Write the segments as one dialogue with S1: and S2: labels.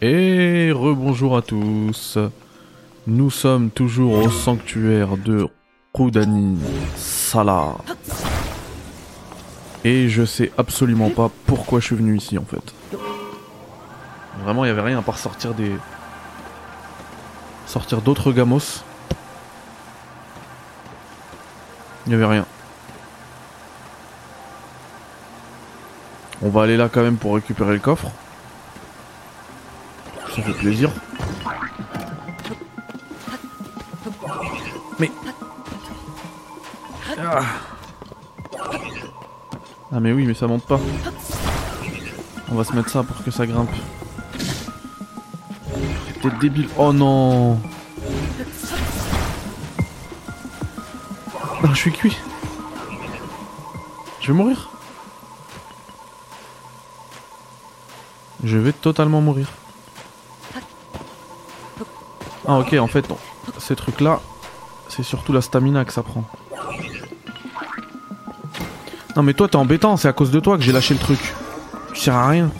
S1: Et rebonjour à tous. Nous sommes toujours au sanctuaire de Rudani Sala. Et je sais absolument pas pourquoi je suis venu ici en fait. Vraiment, il y avait rien à part sortir des. sortir d'autres gamos. Il y avait rien. On va aller là quand même pour récupérer le coffre. Ça fait plaisir. Mais... Ah. ah mais oui, mais ça monte pas. On va se mettre ça pour que ça grimpe. T'es débile. Oh non Non, je suis cuit. Je vais mourir. Je vais totalement mourir. Ah ok, en fait, ces trucs-là, c'est surtout la stamina que ça prend. Non mais toi t'es embêtant, c'est à cause de toi que j'ai lâché le truc. Tu sers à rien.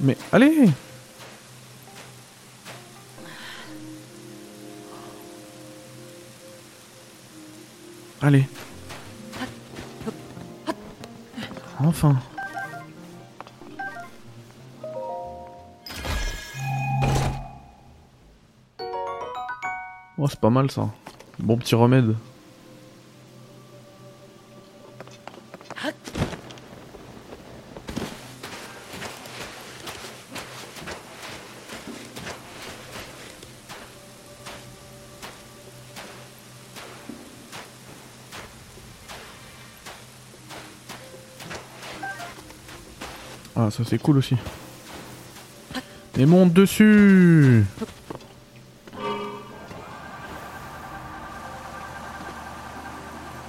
S1: Mais allez Allez. Enfin. Oh, c'est pas mal ça. Bon petit remède. Ça c'est cool aussi. Et monte dessus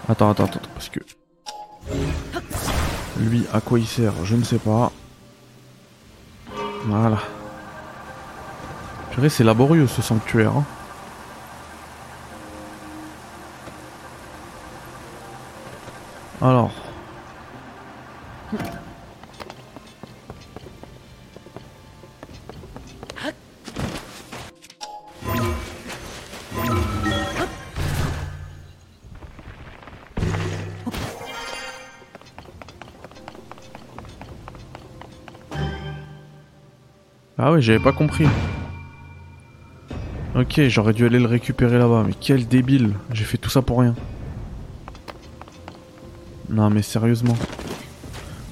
S1: Attends, attends, attends, parce que... Lui, à quoi il sert Je ne sais pas. Voilà. Purée, c'est laborieux ce sanctuaire. Hein. J'avais pas compris. Ok, j'aurais dû aller le récupérer là-bas, mais quel débile. J'ai fait tout ça pour rien. Non mais sérieusement.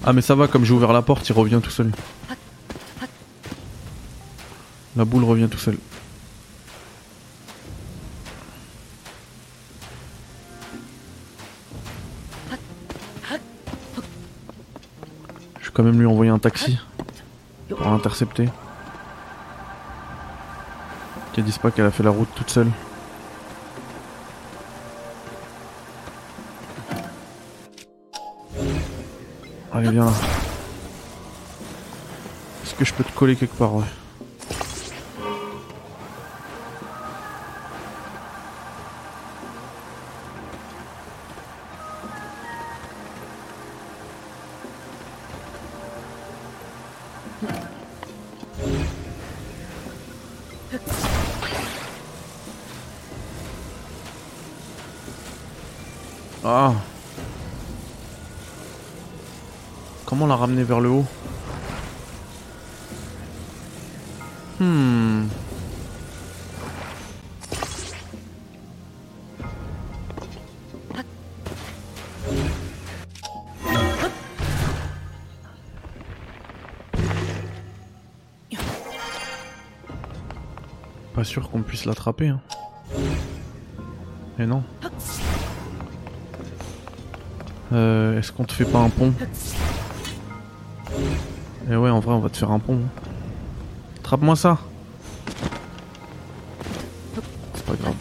S1: Ah mais ça va, comme j'ai ouvert la porte, il revient tout seul. La boule revient tout seul. Je vais quand même lui envoyer un taxi pour l'intercepter. Qu'elle dise pas qu'elle a fait la route toute seule. Allez, viens là. Est-ce que je peux te coller quelque part, ouais? Vers le haut Hmm. Pas sûr qu'on puisse l'attraper. Hein. Et non. Euh, Est-ce qu'on te fait pas un pont? Eh ouais, en vrai, on va te faire un pont. Attrape-moi ça C'est pas grave.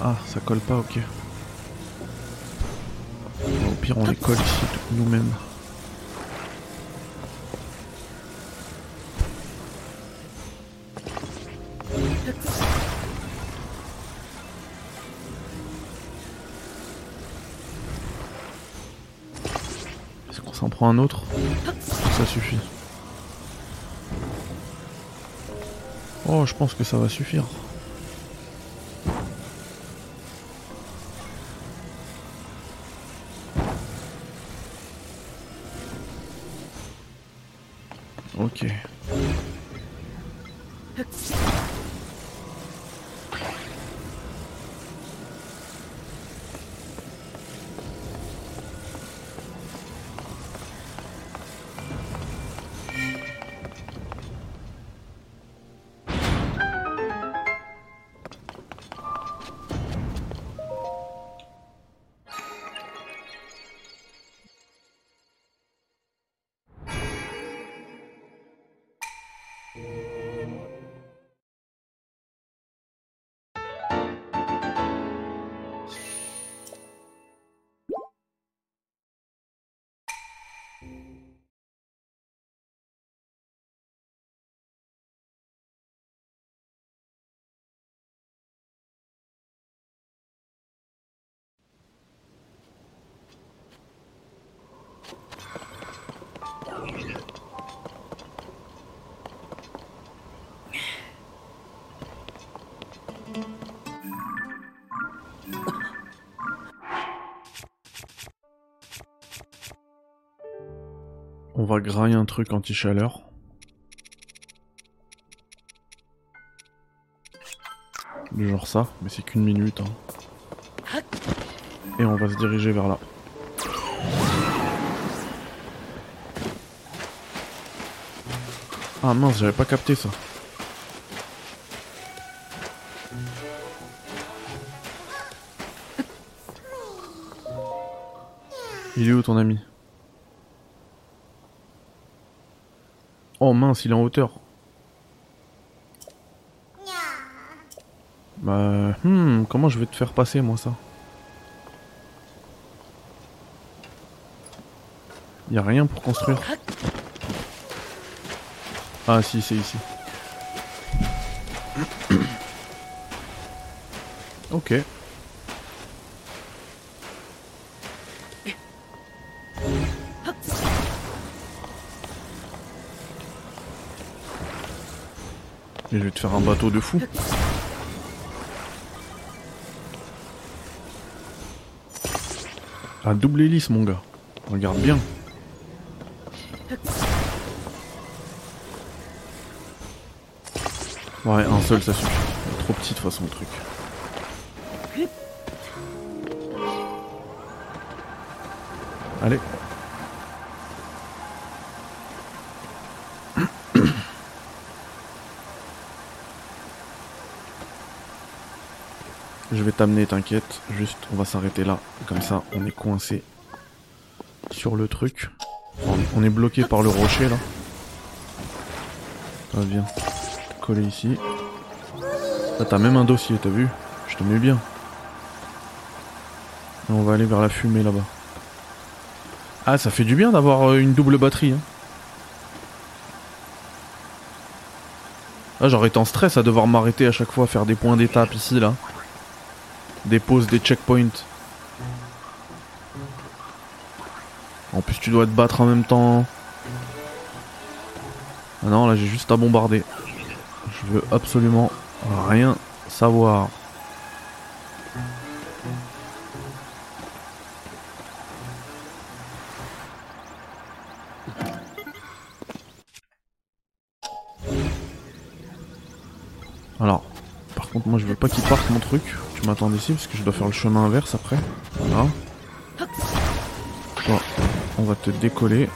S1: Ah, ça colle pas, ok. Au pire, on les colle ici nous-mêmes. Est-ce qu'on s'en prend un autre Ça suffit. Oh, je pense que ça va suffire. On va grailler un truc anti-chaleur. Genre ça, mais c'est qu'une minute. hein. Et on va se diriger vers là. Ah mince, j'avais pas capté ça. Il est où ton ami? Oh mince, il est en hauteur. Bah, hmm, comment je vais te faire passer moi ça? Y a rien pour construire. Ah si, c'est ici. Je vais te faire un bateau de fou. Un double hélice mon gars. Regarde bien. Ouais, un seul ça suffit. Trop petit de toute façon le truc. Allez. Je vais t'amener, t'inquiète. Juste, on va s'arrêter là. Comme ça, on est coincé sur le truc. On est bloqué par le rocher là. Ça viens. Coller ici. Là, t'as même un dossier, t'as vu? Je te mets bien. On va aller vers la fumée là-bas. Ah, ça fait du bien d'avoir euh, une double batterie. Hein. Là, j'aurais été en stress à devoir m'arrêter à chaque fois, faire des points d'étape ici, là. Des des checkpoints. En plus, tu dois te battre en même temps. Ah non, là, j'ai juste à bombarder. Je veux absolument rien savoir. Alors, par contre, moi je veux pas qu'il parte mon truc. Tu m'attends ici parce que je dois faire le chemin inverse après. Bon, on va te décoller.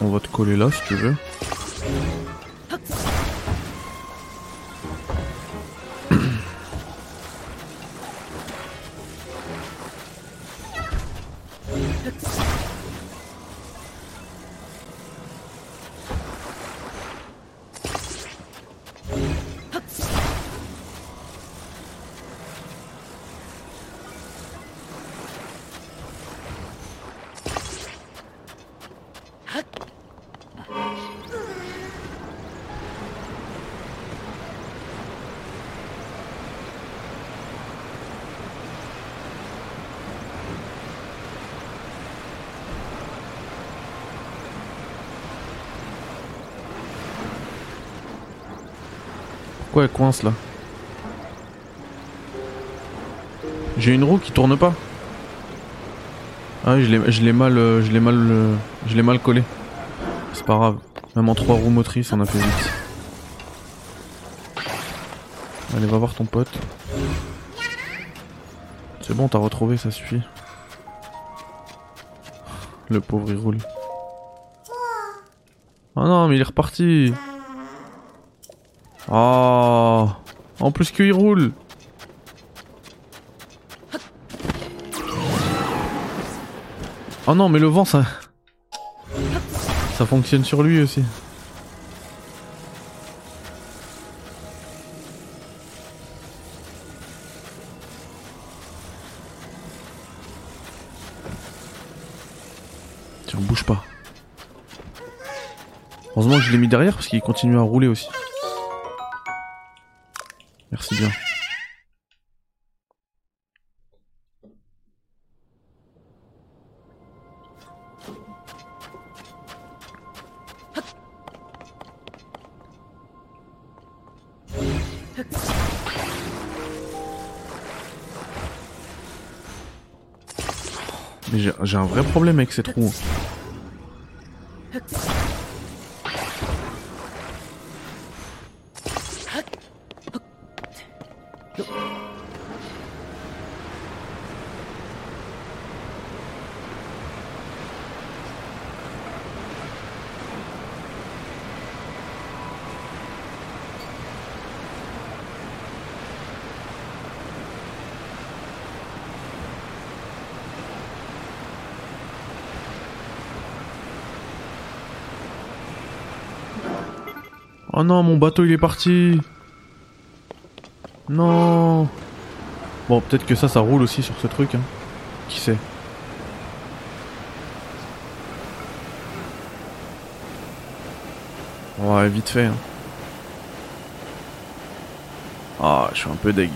S1: On va te coller là si tu veux. Quoi, elle coince là J'ai une roue qui tourne pas. Ah je l'ai- mal, euh, je l'ai mal, euh, je l'ai mal collé. C'est pas grave. Même en trois roues motrices, on a fait vite. Allez, va voir ton pote. C'est bon, t'as retrouvé, ça suffit. Le pauvre, il roule. Oh non, mais il est reparti. Oh, en plus qu'il roule. Oh non, mais le vent, ça... Ça fonctionne sur lui aussi. Tiens, bouge pas. Heureusement que je l'ai mis derrière parce qu'il continue à rouler aussi. Mais j'ai un vrai problème avec cette roue. Oh non, mon bateau il est parti. Non. Bon, peut-être que ça, ça roule aussi sur ce truc. Hein. Qui sait Ouais, vite fait. Hein. Ah, je suis un peu deg.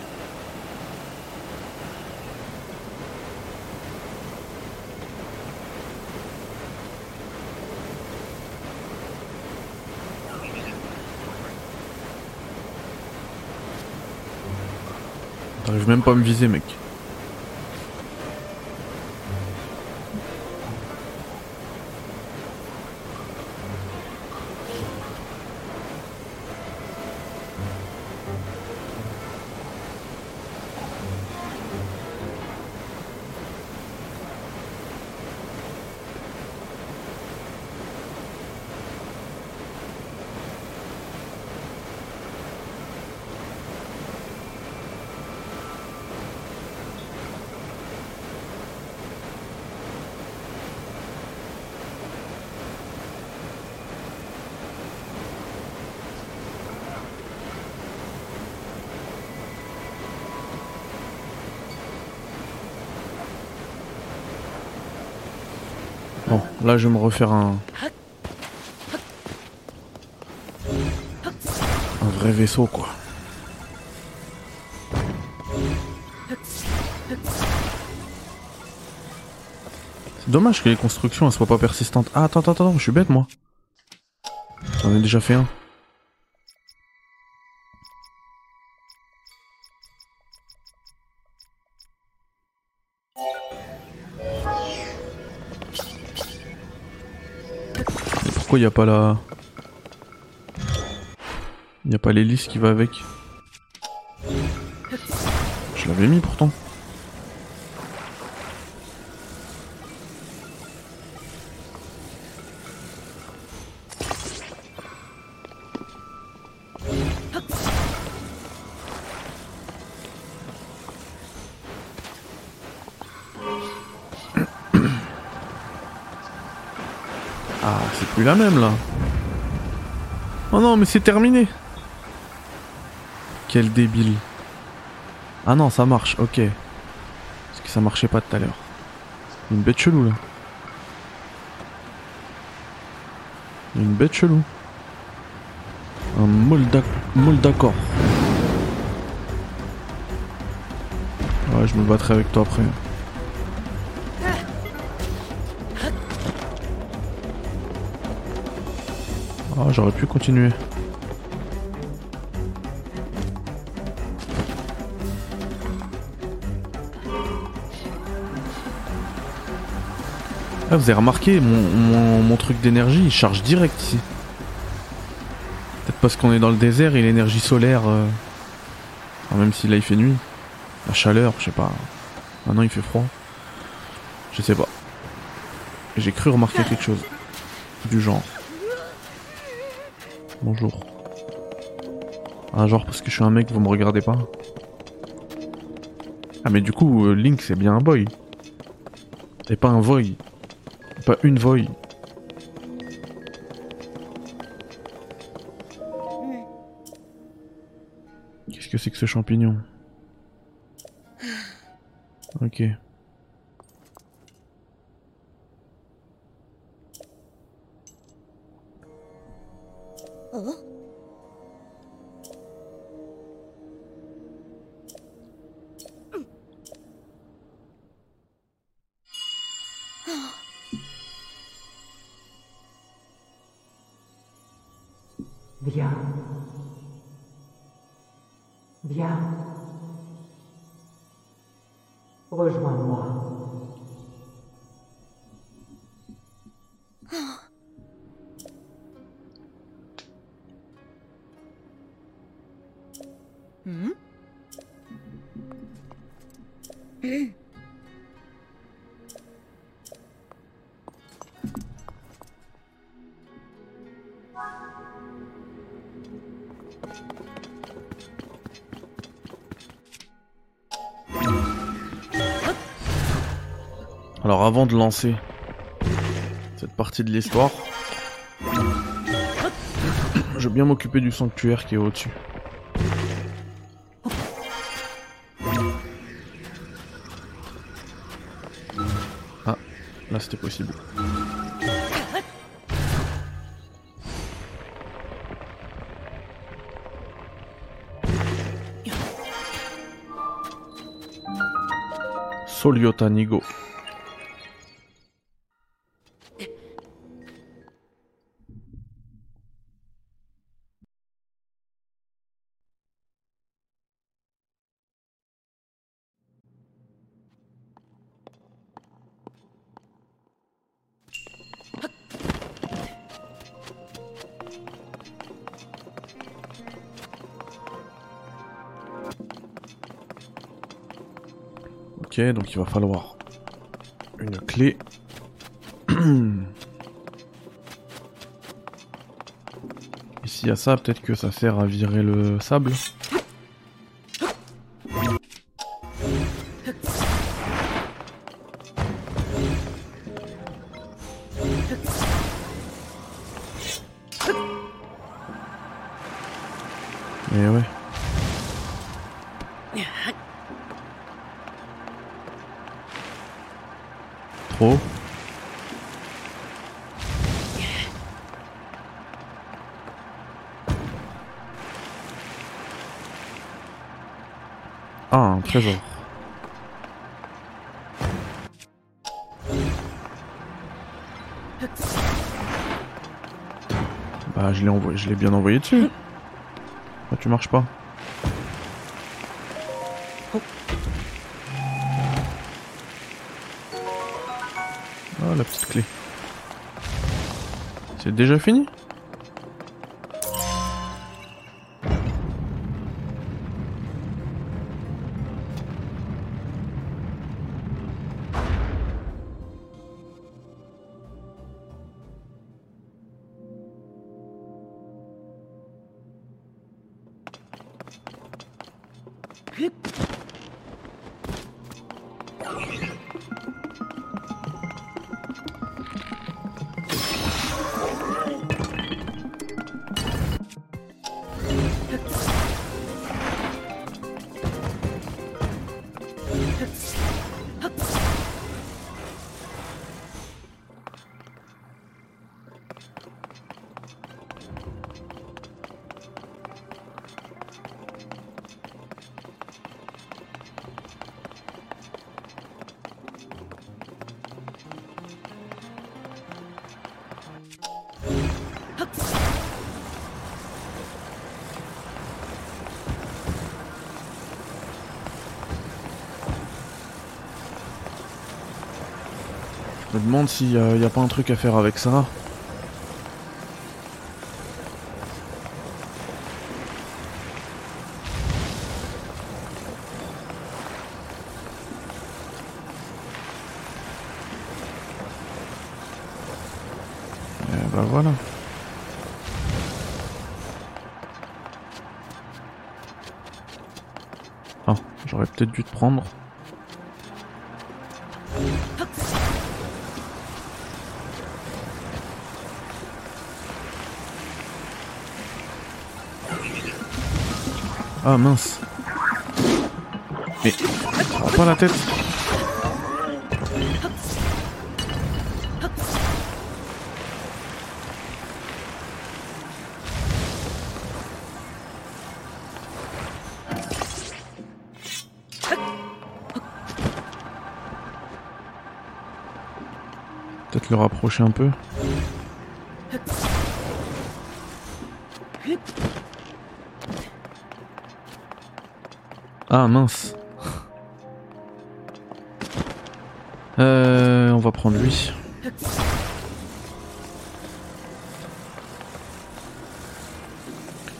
S1: Même pas me viser, mec. Là je vais me refaire un. Un vrai vaisseau quoi. C'est dommage que les constructions elles soient pas persistantes. Ah attends, attends, attends, je suis bête moi. J'en ai déjà fait un. Y a pas la... Y a pas l'hélice qui va avec? Je l'avais mis pourtant. La même là. Oh non, mais c'est terminé. Quel débile. Ah non, ça marche, ok. Parce que ça marchait pas tout à l'heure. Une bête chelou là. Une bête chelou. Un molda... d'accord. Ouais, je me battrai avec toi après. Oh, j'aurais pu continuer. Ah, vous avez remarqué, mon, truc d'énergie, il charge direct ici. Peut-être parce qu'on est dans le désert et l'énergie solaire... Euh, même si là il fait nuit. La chaleur, je sais pas. Maintenant il fait froid. Je sais pas. J'ai cru remarquer quelque chose. Du genre. Bonjour. Ah genre parce que je suis un mec, vous me regardez pas. Ah mais du coup, euh, Link c'est bien un boy. Et pas un voy. Pas une voy. Qu'est-ce que c'est que ce champignon? Ok. Alors avant de lancer partie de l'histoire, je vais bien m'occuper du sanctuaire qui est au-dessus. Ah, là c'était possible. Soliota donc il va falloir une clé. Et s'il y a ça, peut-être que ça sert à virer le sable. Mais ouais. Trésor. Bah, je l'ai envoyé, je l'ai bien envoyé dessus. Ah, tu marches pas. Ah, la petite clé. C'est déjà fini? Je me demande s'il n'y a pas un truc à faire avec ça. Bah voilà. Ah, j'aurais peut-être dû te prendre. Ah mince. Mais va pas la tête. Peut-être le rapprocher un peu. Ah mince. Euh, on va prendre lui.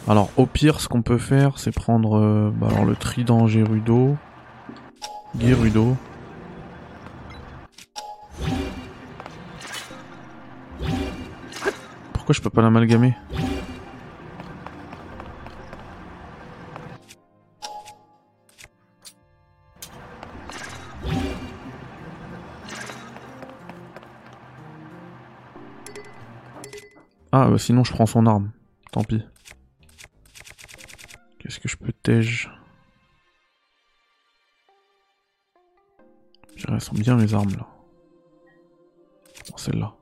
S1: Alors au pire, ce qu'on peut faire, c'est prendre euh, bah, alors, le trident Gerudo, Gerudo. Pourquoi je peux pas l'amalgamer? Bah sinon je prends son arme. Tant pis. Qu'est-ce que je peux tège? Elles sont bien mes armes là. Bon, celle-là.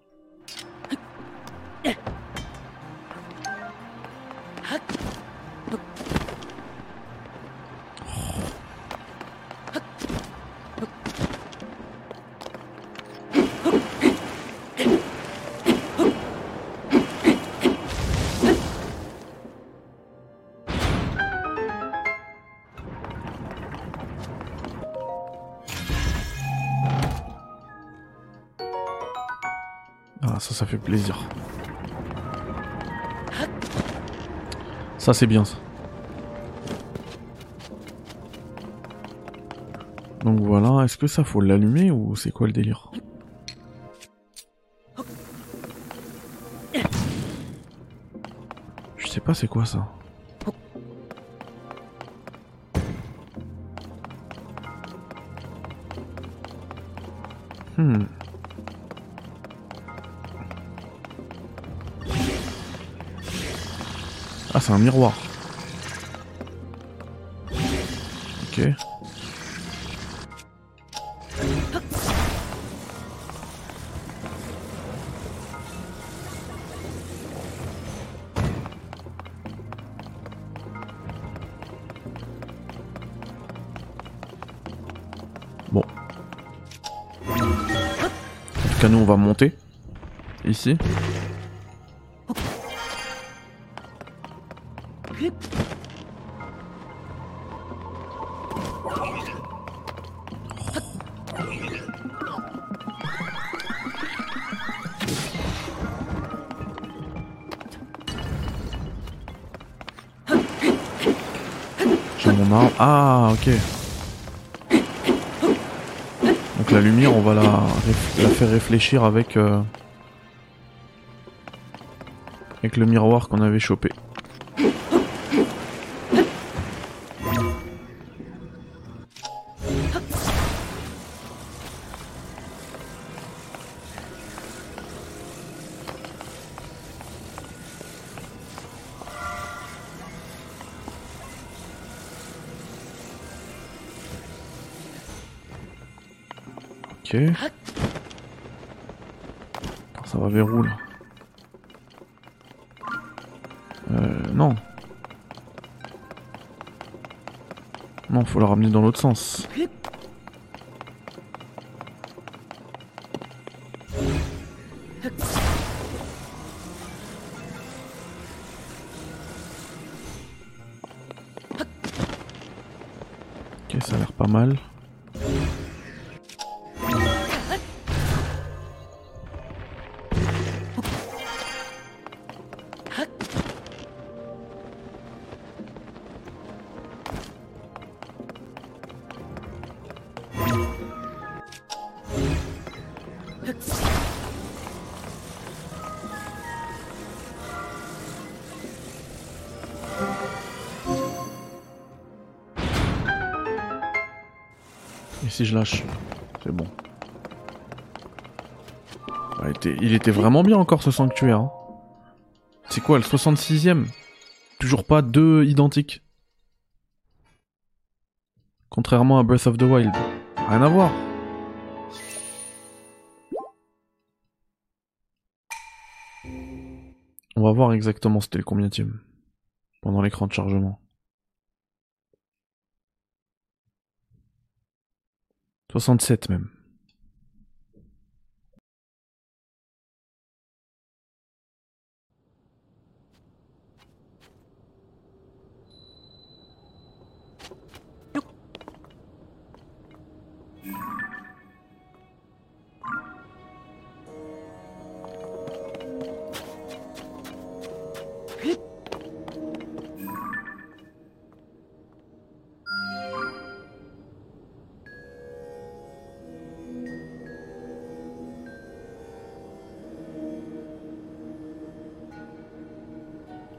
S1: Ça c'est bien ça. Donc voilà, est-ce que ça faut l'allumer ou c'est quoi le délire? Je sais pas c'est quoi ça. Hmm. C'est un miroir. Ok. Bon. En tout cas, nous, on va monter. Ici. Donc la lumière, on va la, faire réfléchir euh, avec le miroir qu'on avait chopé. Ok. Ça va vers Euh, non. Non, faut la ramener dans l'autre sens. Ok, ça a l'air pas mal. Si je lâche C'est bon. Il, était, vraiment bien encore ce sanctuaire. hein. C'est quoi le 66ème Toujours pas deux identiques. Contrairement à Breath of the Wild. Rien à voir. On va voir exactement c'était le combienième pendant l'écran de chargement. 67 même.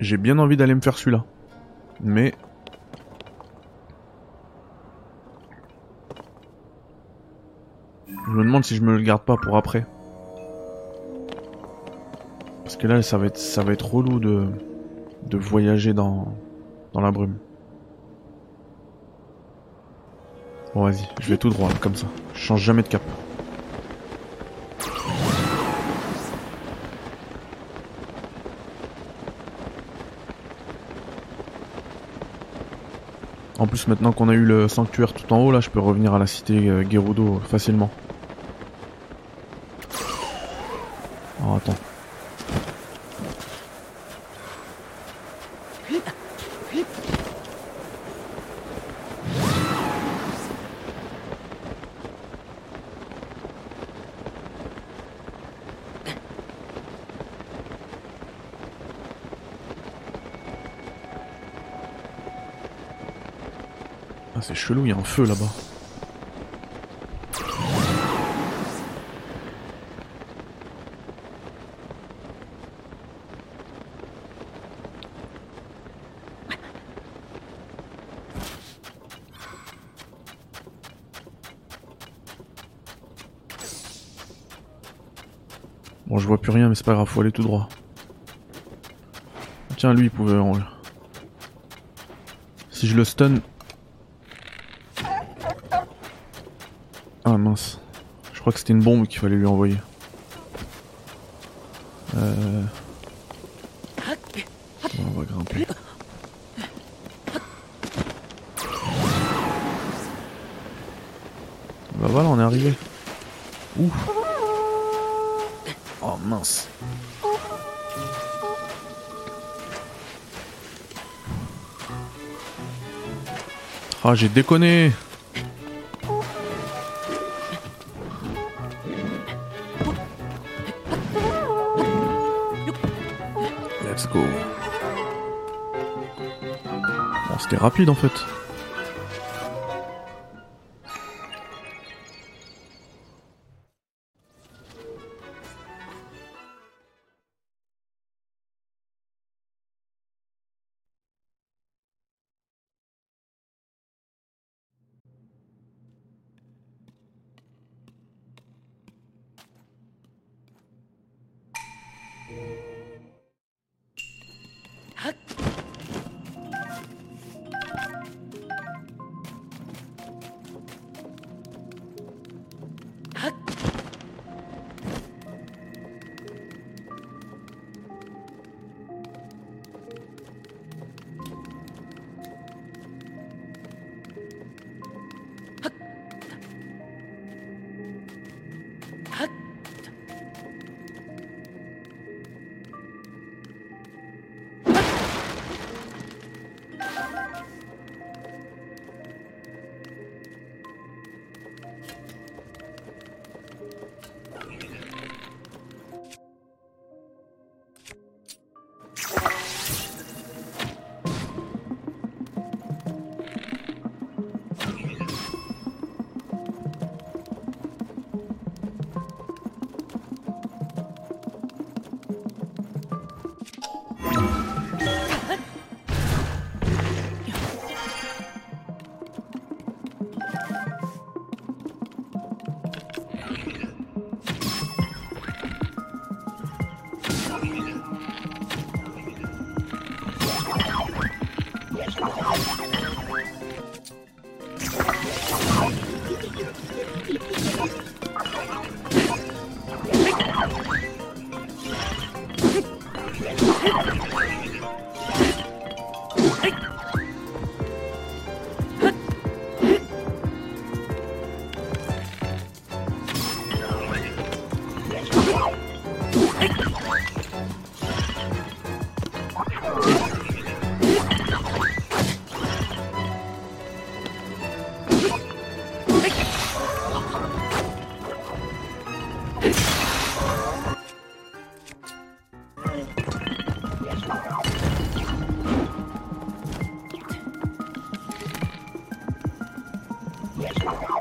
S1: J'ai bien envie d'aller me faire celui-là. Mais... Je me demande si je me le garde pas pour après. Parce que là, ça va être, ça va relou de, de voyager dans, dans la brume. Bon, vas-y, je vais tout droit, comme ça. Je change jamais de cap. Plus, maintenant qu'on a eu le sanctuaire tout en haut, là, je peux revenir à la cité euh, Gerudo facilement. Oh, attends. Ah, c'est chelou, il y a feu là-bas. Bon, je vois plus rien, mais c'est pas grave, faut aller tout droit. Tiens, lui, il pouvait... Si je le stun... Ah mince. Je crois que c'était une bombe qu'il fallait lui envoyer. Euh... on va grimper. Bah voilà, on est arrivé. Ouh. Oh mince. Ah, j'ai déconné. Rapide en fait. Thank you.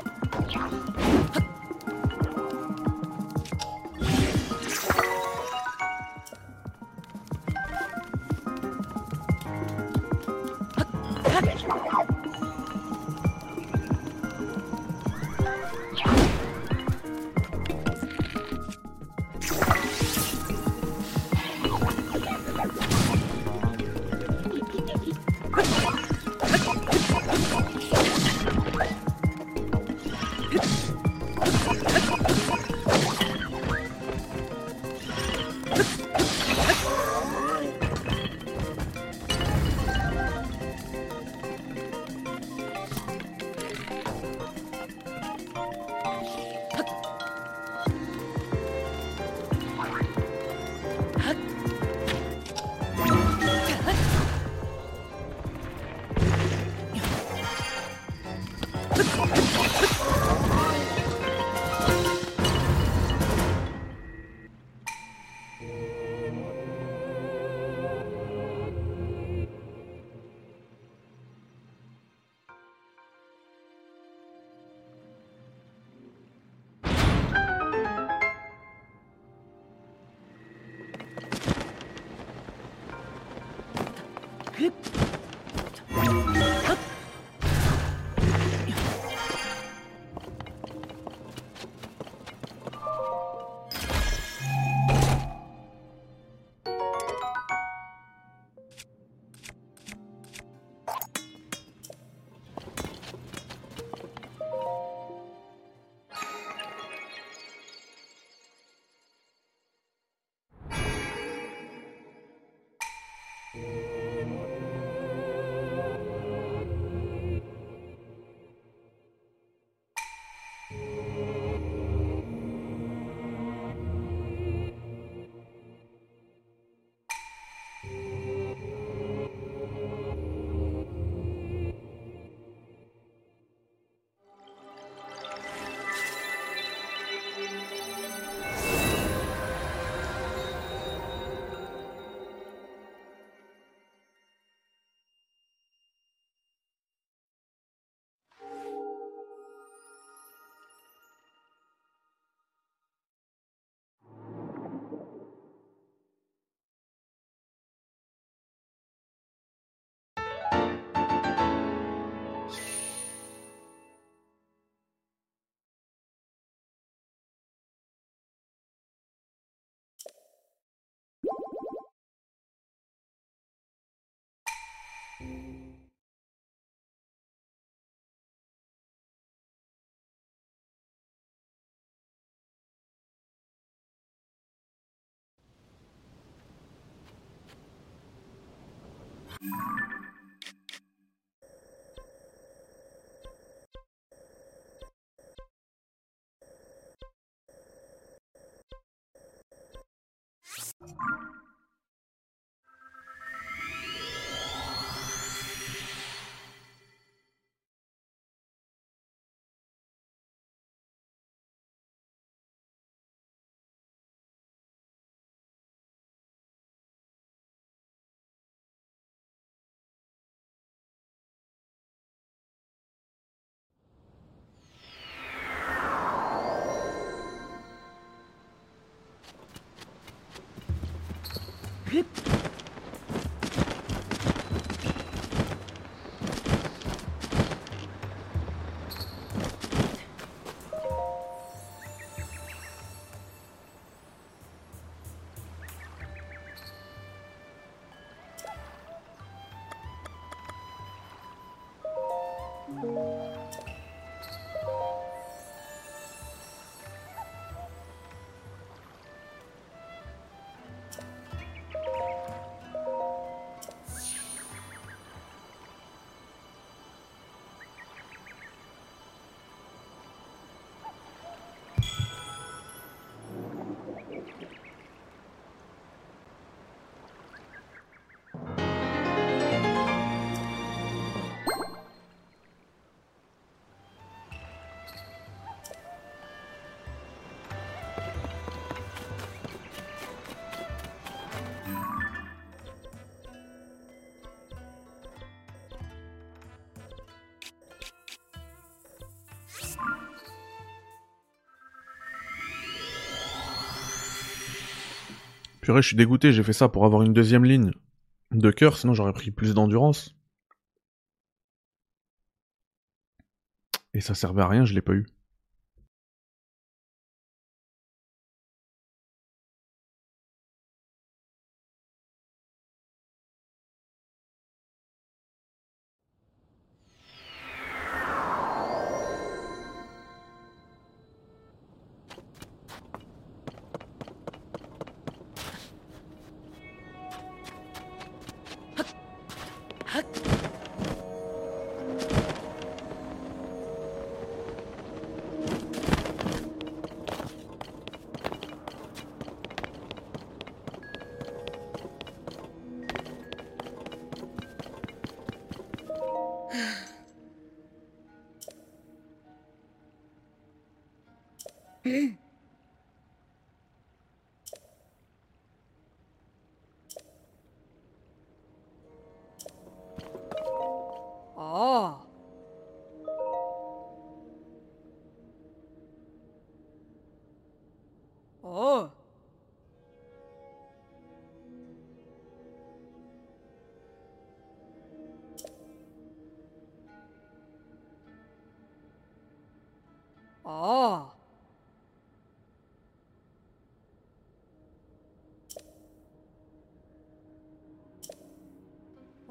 S1: you Hip. Purée, je suis dégoûté, j'ai fait ça pour avoir une deuxième ligne de cœur, sinon j'aurais pris plus d'endurance. Et ça servait à rien, je l'ai pas eu.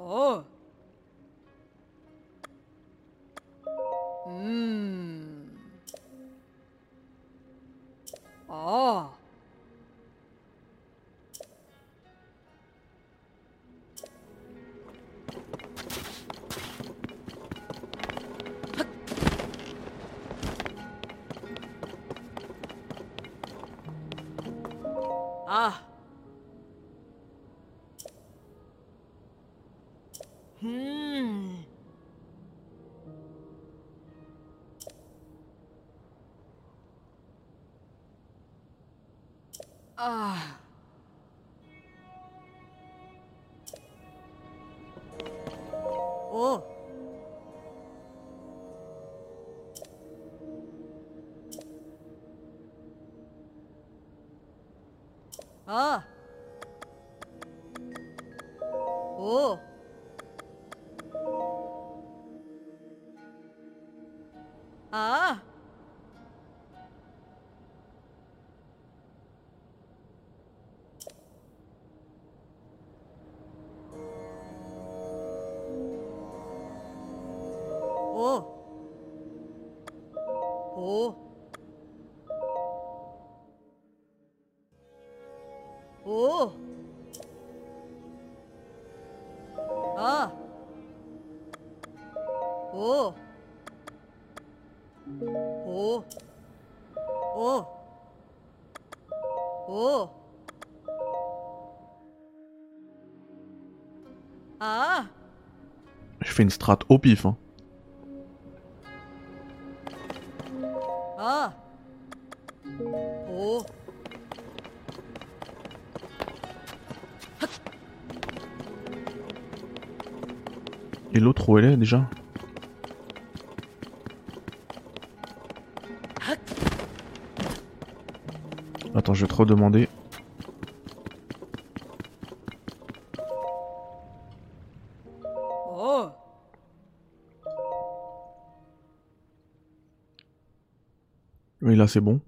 S2: 어. 아. 오. 아. 오. Oh Ah
S1: Je fais une strat au pif. Hein.
S2: Ah Oh
S1: Et l'autre où elle est déjà? Attends, je vais te redemander.
S2: 오.
S1: Oui, là c'est bon.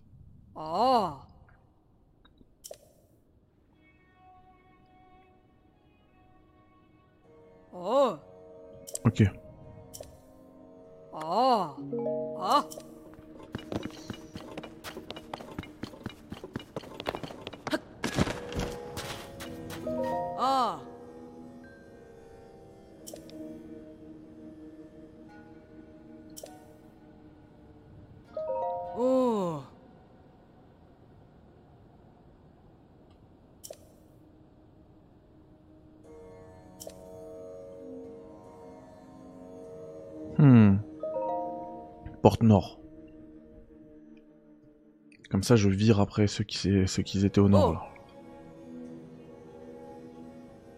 S1: Ça, je vire après ceux qui, ceux qui étaient au nord.
S2: Oh.
S1: là.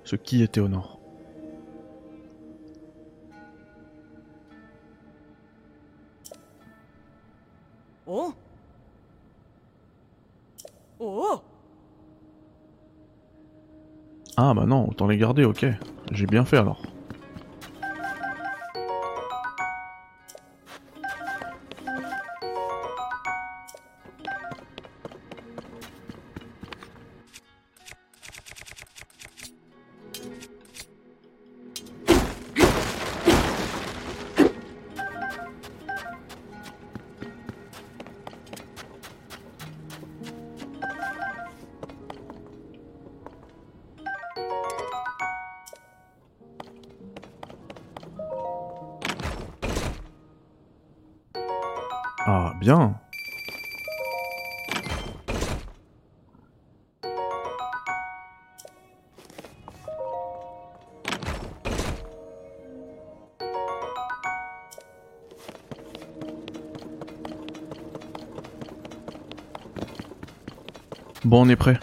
S1: Ceux qui étaient au nord.
S2: 어? 오.
S1: bah non, autant les garder, ok. J'ai bien fait alors. Bon, on est prêt.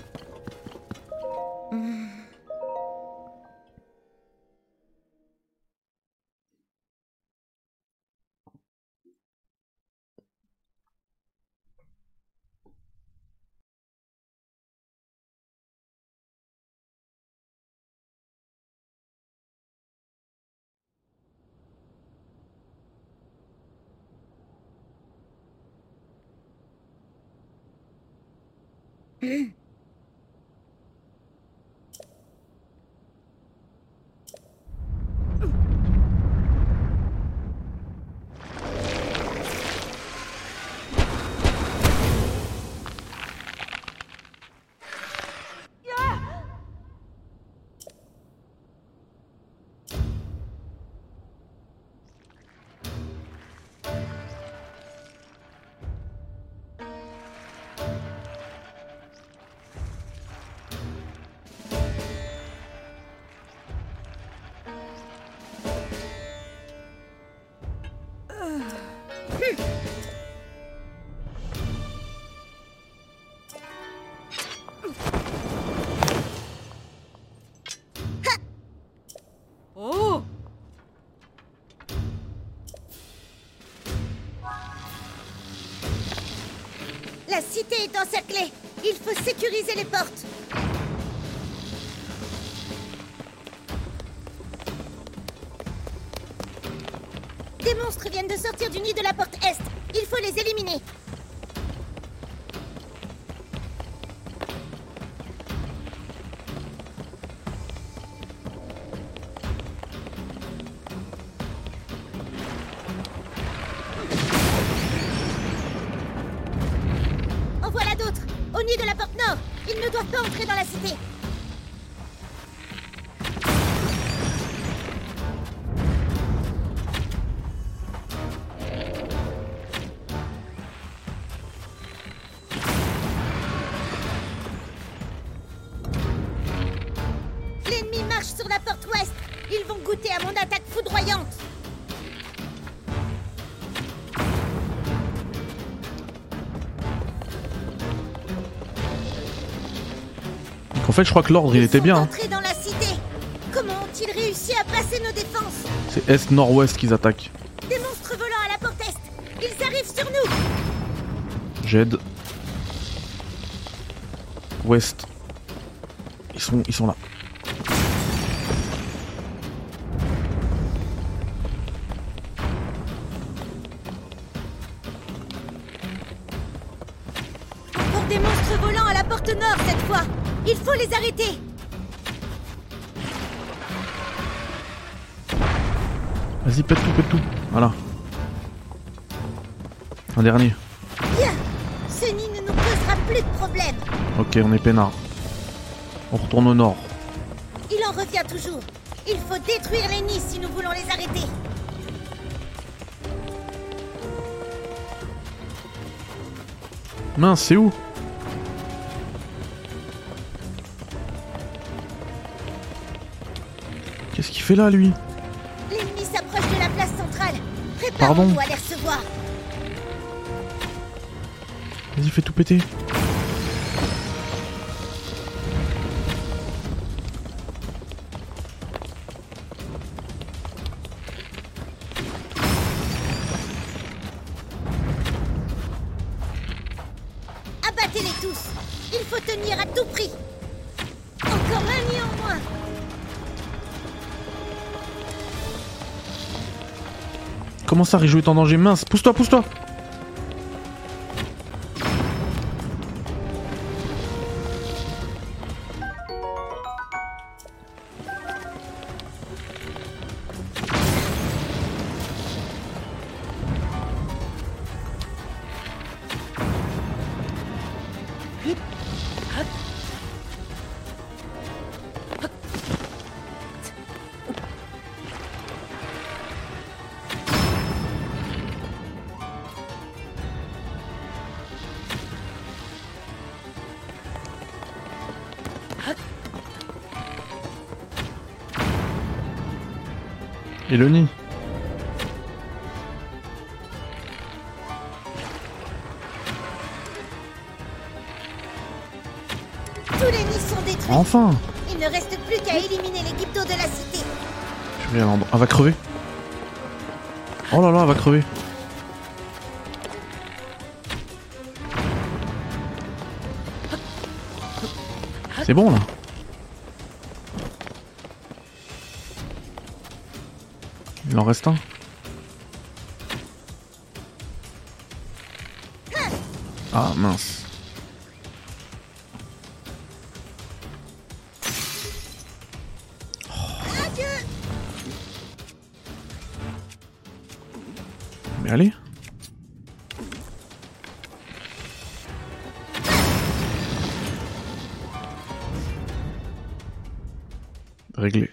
S3: La cité est encerclée. Il faut sécuriser les portes. Des monstres viennent de sortir du nid de la porte Est. Il faut les éliminer. Marche sur la porte ouest. Ils vont goûter à mon attaque foudroyante.
S1: En fait, je crois que l'ordre il était bien. hein.
S3: dans la cité. Comment ont-ils réussi à passer nos défenses?
S1: C'est est-nord-ouest qu'ils attaquent.
S3: Des monstres volants à la porte est. Ils arrivent sur nous.
S1: J'aide. Ouest. Ils sont, ils sont là. Dernier.
S3: Bien. Ce nid ne nous posera plus de problème.
S1: Ok, on est peinard. On retourne au nord.
S3: Il en revient toujours. Il faut détruire les nids si nous voulons les arrêter.
S1: Mince, c'est où? Qu'est-ce qu'il fait là, lui?
S3: L'ennemi s'approche de la place centrale.
S1: Pardon?
S3: Préparons-nous à Abattez-les tous. Il faut tenir à tout prix. Encore un nid en moins.
S1: Comment ça, Rijou est en danger? Mince, pousse-toi, pousse-toi. Et le nid
S3: Tous les nids sont détruits.
S1: Enfin
S3: Il ne reste plus qu'à éliminer les gyptos de la cité.
S1: Purée, elle en- Elle va crever. Oh là là, elle va crever. C'est bon là. Ah mince. Mais allez. Réglé.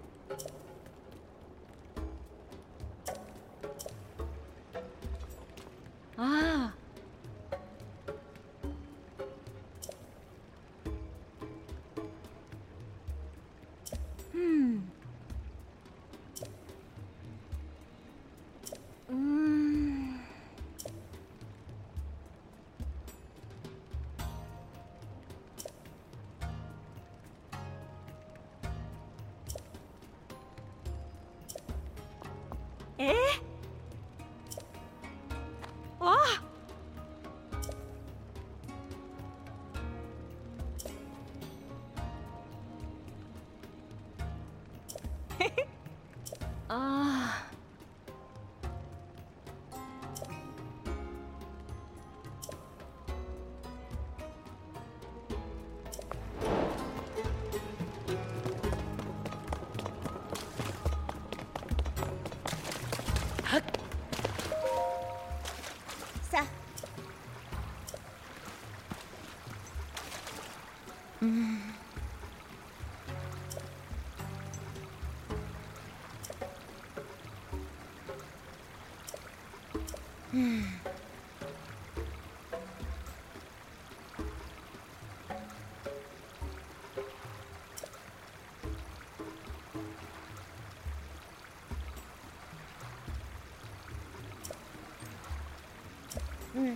S2: Mmh.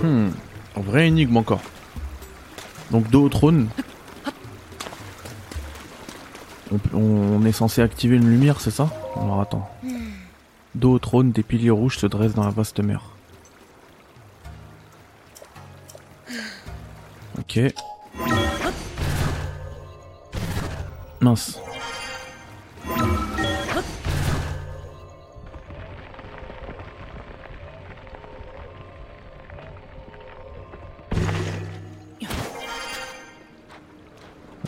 S2: Hmm, hmm.
S1: vraie énigme encore. Donc dos au trône. On, on est censé activer une lumière, c'est ça? Alors attends. Dos au trône, des piliers rouges se dressent dans la vaste mer. Mince.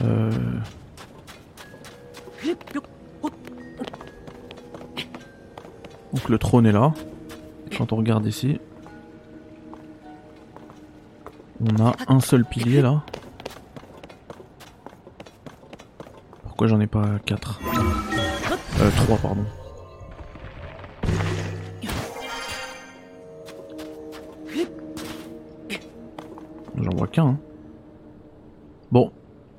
S1: Euh... Donc le trône est là. Quand on regarde ici, a un seul pilier là. Pourquoi j'en ai pas quatre Euh, trois pardon. J'en vois qu'un. hein. Bon,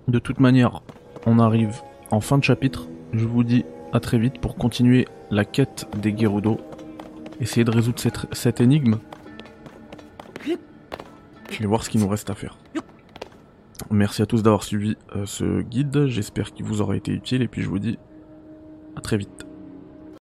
S1: de toute manière, on arrive en fin de chapitre. Je vous dis à très vite pour continuer la quête des Gerudo. Essayer de résoudre cette énigme. Et voir ce qu'il nous reste à faire. Merci à tous d'avoir suivi euh, ce guide. J'espère qu'il vous aura été utile. Et puis je vous dis à très vite.